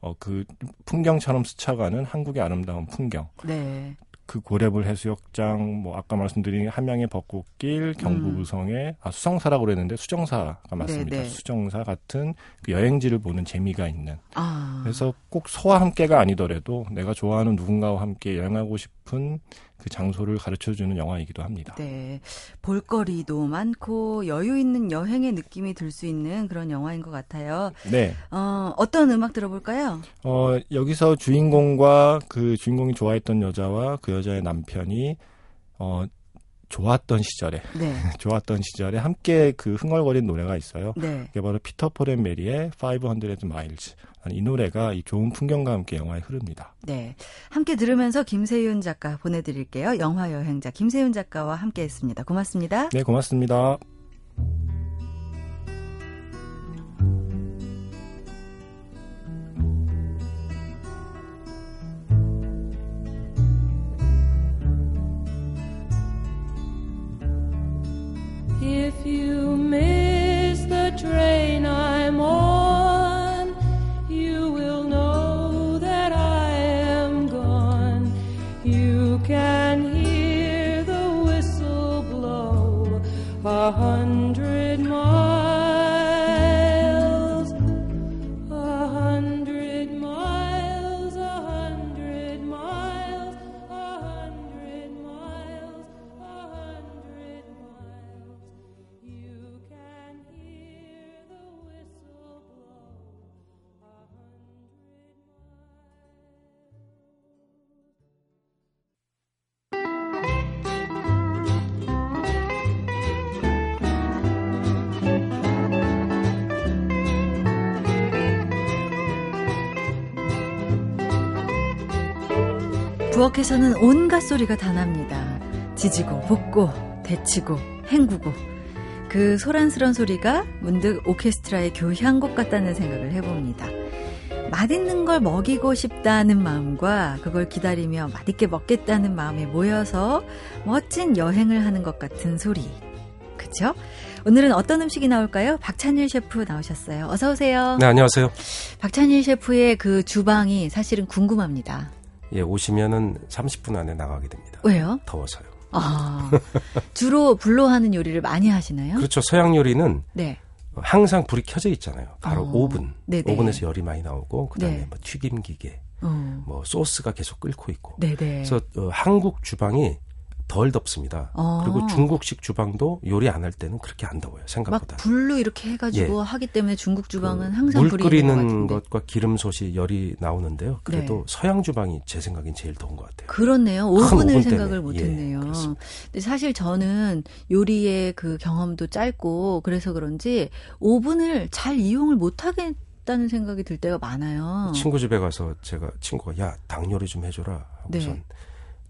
어, 그 풍경처럼 스쳐가는 한국의 아름다운 풍경. 네. 그 고래불 해수욕장, 뭐 아까 말씀드린 함양의 벚꽃길, 경부구성의 아 수성사라고 그랬는데 수정사가 맞습니다. 네, 네. 수정사 같은 그 여행지를 보는 재미가 있는. 아. 그래서 꼭 소와 함께가 아니더라도 내가 좋아하는 누군가와 함께 여행하고 싶은 그 장소를 가르쳐주는 영화이기도 합니다. 네. 볼거리도 많고 여유 있는 여행의 느낌이 들 수 있는 그런 영화인 것 같아요. 네. 어, 어떤 음악 들어볼까요? 어, 여기서 주인공과 그 주인공이 좋아했던 여자와 그 여자의 남편이 어, 좋았던 시절에 네. (laughs) 좋았던 시절에 함께 그 흥얼거리는 노래가 있어요. 네. 그게 바로 피터 폴앤 메리의 500 miles. 이 노래가 이 좋은 풍경과 함께 영화에 흐릅니다. 네. 함께 들으면서 김세윤 작가 보내드릴게요. 영화 여행자 김세윤 작가와 함께 했습니다. 고맙습니다. 네, 고맙습니다. 부엌에서는 온갖 소리가 다 납니다. 지지고 볶고 데치고 헹구고 그 소란스런 소리가 문득 오케스트라의 교향곡 같다는 생각을 해봅니다. 맛있는 걸 먹이고 싶다는 마음과 그걸 기다리며 맛있게 먹겠다는 마음에 모여서 멋진 여행을 하는 것 같은 소리. 그쵸? 오늘은 어떤 음식이 나올까요? 박찬일 셰프 나오셨어요. 어서 오세요. 네, 안녕하세요. 박찬일 셰프의 그 주방이 사실은 궁금합니다. 예, 오시면은 30분 안에 나가게 됩니다. 왜요? 더워서요. 아, 주로 불로 하는 요리를 많이 하시나요? 그렇죠. 서양 요리는 네. 항상 불이 켜져 있잖아요. 바로 어. 오븐. 네네. 오븐에서 열이 많이 나오고 그다음에 네. 뭐 튀김 기계, 어. 뭐 소스가 계속 끓고 있고. 네네. 그래서 어, 한국 주방이 덜 덥습니다. 어. 그리고 중국식 주방도 요리 안 할 때는 그렇게 안 더워요. 막 생각보다. 불로 이렇게 해가지고 하기 때문에 중국 주방은 그 항상 물 끓이는. 것과 기름솥이 열이 나오는데요. 그래도 네. 서양 주방이 제 생각엔 제일 더운 것 같아요. 그렇네요. 큰 오븐을 오븐 생각을 때문에. 못했네요. 예, 사실 저는 요리의 그 경험도 짧고 그래서 그런지 오븐을 잘 이용을 못하겠다는 생각이 들 때가 많아요. 친구 집에 가서 제가 친구가 야 닭 요리 좀 해줘라 하고선 네.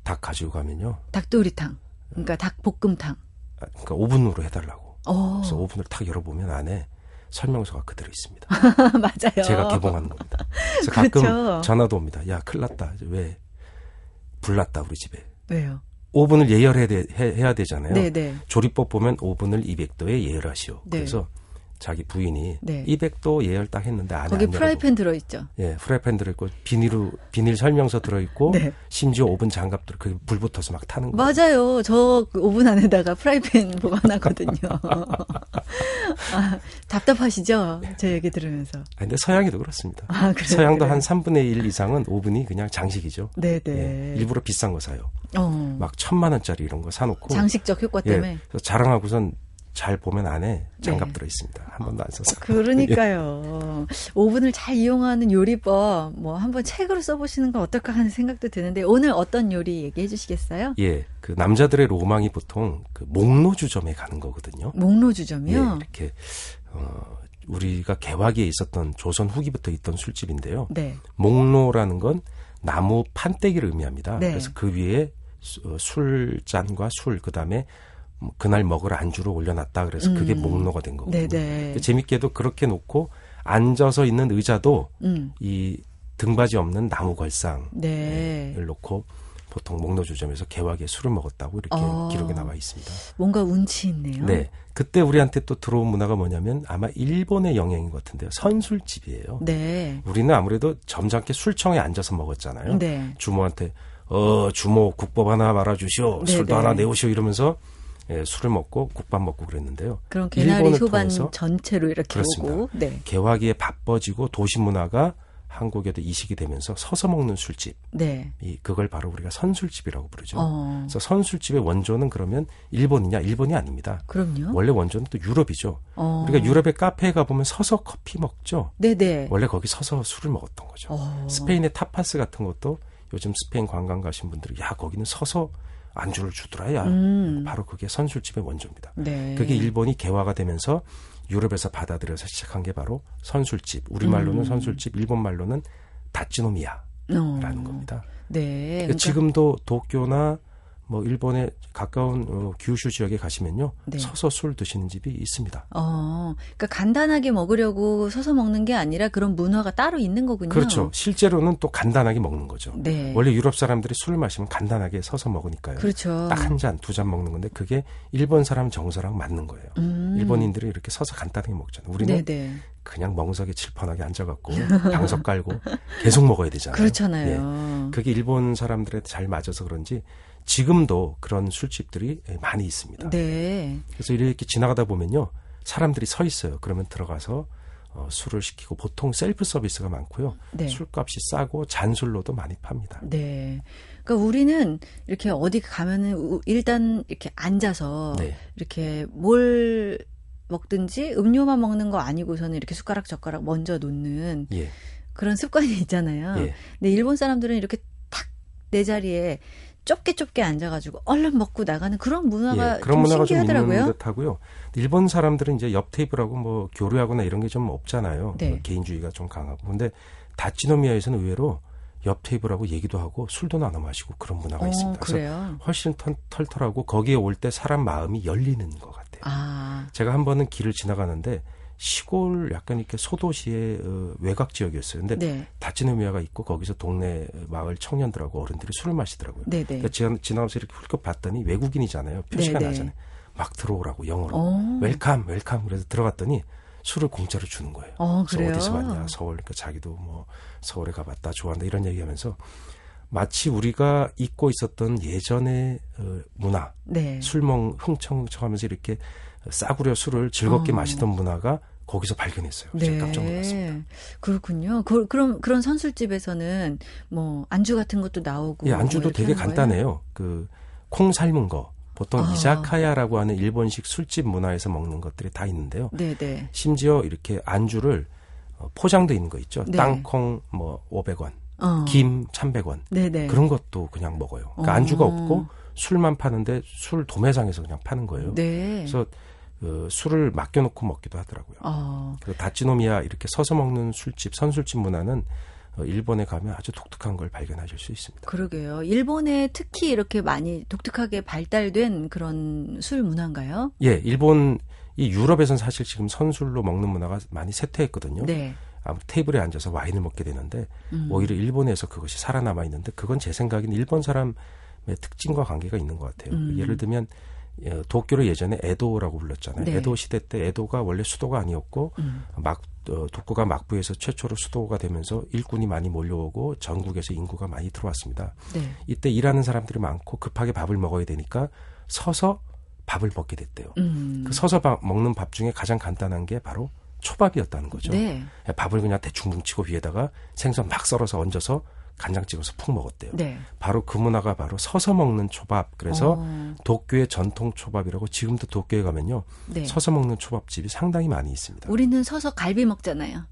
닭 가지고 가면요 닭도리탕, 그러니까 닭볶음탕. 아, 그러니까 오븐으로 해달라고 어, 그래서 오븐을 탁 열어보면 안에 설명서가 그대로 있습니다 (laughs) 맞아요. 제가 개봉한 겁니다 그래서 (laughs) 그렇죠. 가끔 전화도 옵니다 야 큰일 났다 왜 불났다 우리 집에 왜요? 오븐을 예열해야 돼, 해, 해야 되잖아요 네네. 조리법 보면 오븐을 200도에 예열하시오 네. 그래서 자기 부인이 네. 200도 예열 딱 했는데 안에 거기 안. 프라이팬 들어 있죠. 예, 프라이팬 들어 있고 비닐로 비닐 설명서 들어 있고 네. 심지어 오븐 장갑 들어 그불 붙어서 막 타는 거. 맞아요. 저그 오븐 안에다가 프라이팬 (laughs) 보관하거든요. 아, 답답하시죠? 제 얘기 들으면서. 아, 근데 서양에도 그렇습니다. 아, 그래요? 서양도 그래요? 한 3분의 1 이상은 오븐이 그냥 장식이죠. 네 네. 예, 일부러 비싼 거 사요. 어, 막 천만 원짜리 이런 거 사놓고 장식적 효과 예, 때문에. 그래서 자랑하고선 잘 보면 안에 장갑 네. 들어 있습니다. 한 번도 안 써서. 그러니까요. 오븐을 잘 이용하는 요리법, 뭐, 한번 책으로 써보시는 건 어떨까 하는 생각도 드는데, 오늘 어떤 요리 얘기해 주시겠어요? 예, 그 남자들의 로망이 보통 그 목로주점에 가는 거거든요. 예, 목로주점이요? 이렇게 어, 우리가 개화기에 있었던 조선 후기부터 있던 술집인데요. 네. 목로라는 건 나무 판때기를 의미합니다. 네. 그래서 그 위에 수- 어, 술잔과 술 그다음에 뭐 그날 먹을 안주를 올려놨다. 그래서 그게 음. 목로가 된 거거든요. 네네. 재밌게도 그렇게 놓고 앉아서 있는 의자도 음, 이 등받이 없는 나무 걸상을 네. 놓고 보통 목로 주점에서 개화기에 술을 먹었다고 이렇게 어. 기록이 나와 있습니다. 뭔가 운치 있네요. 네. 그때 우리한테 또 들어온 문화가 뭐냐면 아마 일본의 영향인 것 같은데요. 선술집이에요. 네. 우리는 아무래도 점잖게 술청에 앉아서 먹었잖아요. 네. 주모한테 어 주모 국밥 하나 말아주시오. 네, 술도 네. 하나 내오시오 이러면서 예, 술을 먹고 국밥 먹고 그랬는데요. 그런 개나리 통해서 전체로 이렇게 그렇습니다. 오고. 네. 개화기에 바빠지고 도시 문화가 한국에도 이식이 되면서 서서 먹는 술집. 네. 이 그걸 바로 우리가 선술집이라고 부르죠. 어. 그래서 선술집의 원조는 그러면 일본이냐? 일본이 아닙니다. 그럼요. 원래 원조는 또 유럽이죠. 어. 우리가 유럽의 카페에 가 보면 서서 커피 먹죠. 네네. 원래 거기 서서 술을 먹었던 거죠. 어. 스페인의 타파스 같은 것도 요즘 스페인 관광 가신 분들이 야 거기는 서서 안주를 주더라 야. 음. 바로 그게 선술집의 원조입니다. 네. 그게 일본이 개화가 되면서 유럽에서 받아들여서 시작한 게 바로 선술집. 우리말로는 음. 선술집, 일본말로는 다찌노미야라는 어. 겁니다. 네. 그러니까 그러니까 지금도 도쿄나 뭐 일본의 가까운 어, 규슈 지역에 가시면요 네. 서서 술 드시는 집이 있습니다. 어, 그러니까 간단하게 먹으려고 서서 먹는 게 아니라 그런 문화가 따로 있는 거군요. 그렇죠. 실제로는 또 간단하게 먹는 거죠. 네. 원래 유럽 사람들이 술을 마시면 간단하게 서서 먹으니까요. 그렇죠. 딱 한 잔, 두 잔 먹는 건데 그게 일본 사람 정서랑 맞는 거예요. 음. 일본인들이 이렇게 서서 간단하게 먹잖아요. 우리는 네네. 그냥 멍석에 칠판하게 앉아갖고 (laughs) 방석 깔고 계속 먹어야 되잖아요. 그렇잖아요. 예. 그게 일본 사람들한테 잘 맞아서 그런지 지금도 그런 술집들이 많이 있습니다. 네. 그래서 이렇게 지나가다 보면요. 사람들이 서 있어요. 그러면 들어가서 어, 술을 시키고 보통 셀프 서비스가 많고요. 네. 술값이 싸고 잔술로도 많이 팝니다. 네. 그러니까 우리는 이렇게 어디 가면은 우- 일단 이렇게 앉아서 네. 이렇게 뭘 먹든지 음료만 먹는 거 아니고서는 이렇게 숟가락 젓가락 먼저 놓는 예. 그런 습관이 있잖아요. 예. 근데 일본 사람들은 이렇게 탁 내 자리에 좁게 좁게 앉아가지고 얼른 먹고 나가는 그런 문화가 예, 그런 좀 문화가 좀 신기하더라고요. 있는 듯하고요. 일본 사람들은 이제 옆 테이블하고 뭐 교류하거나 이런 게 좀 없잖아요. 네. 뭐 개인주의가 좀 강하고. 근데 다치노미아에서는 의외로 옆 테이블하고 얘기도 하고 술도 나눠 마시고 그런 문화가 어, 있습니다. 그래서 그래요. 훨씬 털, 털털하고 거기에 올 때 사람 마음이 열리는 것 같아요. 아, 제가 한 번은 길을 지나가는데 시골 약간 이렇게 소도시의 어, 외곽 지역이었어요. 근데 네, 다치노미아가 있고 거기서 동네 마을 청년들하고 어른들이 술을 마시더라고요. 네, 네. 그러니까 지나, 지나가면서 이렇게 훌쩍 봤더니 외국인이잖아요. 표시가 네, 네. 나잖아요. 막 들어오라고 영어로 어. welcome welcome 그래서 들어갔더니 술을 공짜로 주는 거예요. 어, 그래서? 어디서 왔냐 서울 그러니까 자기도 뭐 서울에 가봤다 좋아한다 이런 얘기하면서 마치 우리가 잊고 있었던 예전의 어, 문화 네. 술먹 흥청흥청하면서 이렇게 싸구려 술을 즐겁게 어. 마시던 문화가 거기서 발견했어요. 제가 깜짝 놀랐습니다. 네. 그렇군요. 그, 그럼 그런 선술집에서는 뭐 안주 같은 것도 나오고 예, 안주도 뭐 되게? 간단해요. 그 콩 삶은 거 보통 아. 이자카야라고 하는 일본식 술집 문화에서 먹는 것들이 다 있는데요. 네, 네. 심지어 이렇게 안주를 어, 포장돼 있는 거 있죠. 네. 땅콩 뭐 500원, 어. 김 1,100원 네, 네. 그런 것도 그냥 먹어요. 그러니까 어. 안주가 없고 술만 파는데 술 도매상에서 그냥 파는 거예요. 네. 그래서 어, 술을 맡겨놓고 먹기도 하더라고요. 어. 그 다치노미야 이렇게 서서 먹는 술집, 선술집 문화는 어, 일본에 가면 아주 독특한 걸 발견하실 수 있습니다. 그러게요. 일본에 특히 이렇게 많이 독특하게 발달된 그런 술 문화인가요? 예, 일본 이 유럽에서는 사실 지금 선술로 먹는 문화가 많이 쇠퇴했거든요. 네. 아무 테이블에 앉아서 와인을 먹게 되는데 음. 오히려 일본에서 그것이 살아남아 있는데 그건 제 생각에는 일본 사람의 특징과 관계가 있는 것 같아요. 음. 예를 들면 어, 도쿄를 예전에 에도라고 불렀잖아요. 네. 에도 시대 때 에도가 원래 수도가 아니었고 음. 막 어, 도쿄가 막부에서 최초로 수도가 되면서 일꾼이 많이 몰려오고 전국에서 인구가 많이 들어왔습니다. 네. 이때 일하는 사람들이 많고 급하게 밥을 먹어야 되니까 서서 밥을 먹게 됐대요. 음. 그 서서 밥- 먹는 밥 중에 가장 간단한 게 바로 초밥이었다는 거죠. 네. 밥을 그냥 대충 뭉치고 위에다가 생선 막 썰어서 얹어서 간장 찍어서 푹 먹었대요. 네. 바로 그 문화가 바로 서서 먹는 초밥. 그래서 어, 도쿄의 전통 초밥이라고 지금도 도쿄에 가면요. 네. 서서 먹는 초밥집이 상당히 많이 있습니다. 우리는 서서 갈비 먹잖아요.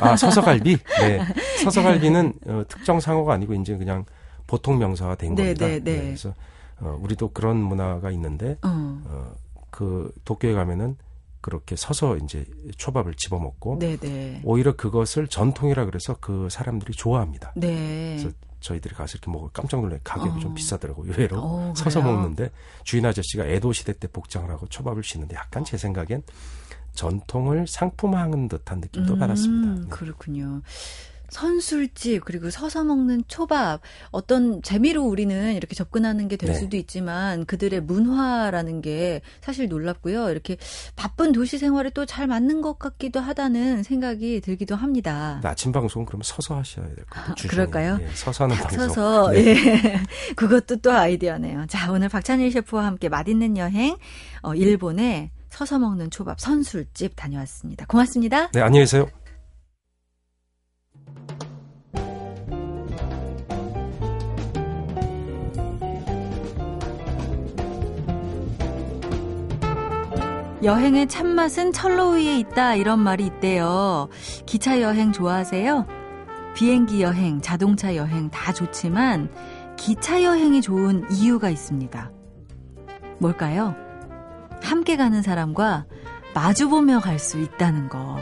아, 서서 갈비? 네. (laughs) 서서 갈비는 어, 특정 상호가 아니고 이제 그냥 보통 명사가 된 네, 겁니다. 네, 네. 그래서 어, 우리도 그런 문화가 있는데 어. 어, 그 도쿄에 가면은 그렇게 서서 이제 초밥을 집어먹고 네, 네. 오히려 그것을 전통이라 그래서 그 사람들이 좋아합니다. 네. 그래서 저희들이 가서 이렇게 먹을 깜짝 놀래 가격이 어. 좀 비싸더라고요. 의외로 어, 서서? 먹는데 주인 아저씨가 에도 시대 때 복장을 하고 초밥을 씻는데 약간 제 생각엔 전통을 상품화하는 듯한 느낌도 받았습니다. 네. 그렇군요. 선술집 그리고 서서 먹는 초밥 어떤 재미로 우리는 이렇게 접근하는 게될 네. 수도 있지만 그들의 문화라는 게 사실 놀랍고요. 이렇게 바쁜 도시 생활에 또 잘 맞는 것 같기도 하다는 생각이 들기도 합니다. 아침 방송은 그러면 서서 하셔야 될 것 같아요. 주중에. 그럴까요? 예, 서서 하는 딱 방송. 서서 네. 예 (laughs) 그것도 또 아이디어네요. 자 오늘 박찬일 셰프와 함께 맛있는 여행 어, 일본에 서서 먹는 초밥 선술집 다녀왔습니다. 고맙습니다. 네, 안녕히 계세요. 여행의 참맛은 철로 위에 있다 이런 말이 있대요. 기차 여행 좋아하세요? 비행기 여행, 자동차 여행 다 좋지만 기차 여행이 좋은 이유가 있습니다. 뭘까요? 함께 가는 사람과 마주보며 갈 수 있다는 거.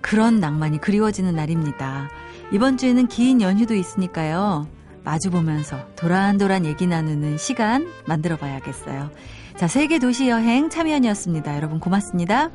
그런 낭만이 그리워지는 날입니다. 이번 주에는 긴 연휴도 있으니까요. 마주보면서 도란도란 얘기 나누는 시간 만들어 봐야겠어요. 자, 세계 도시 여행 참여연이었습니다. 여러분 고맙습니다.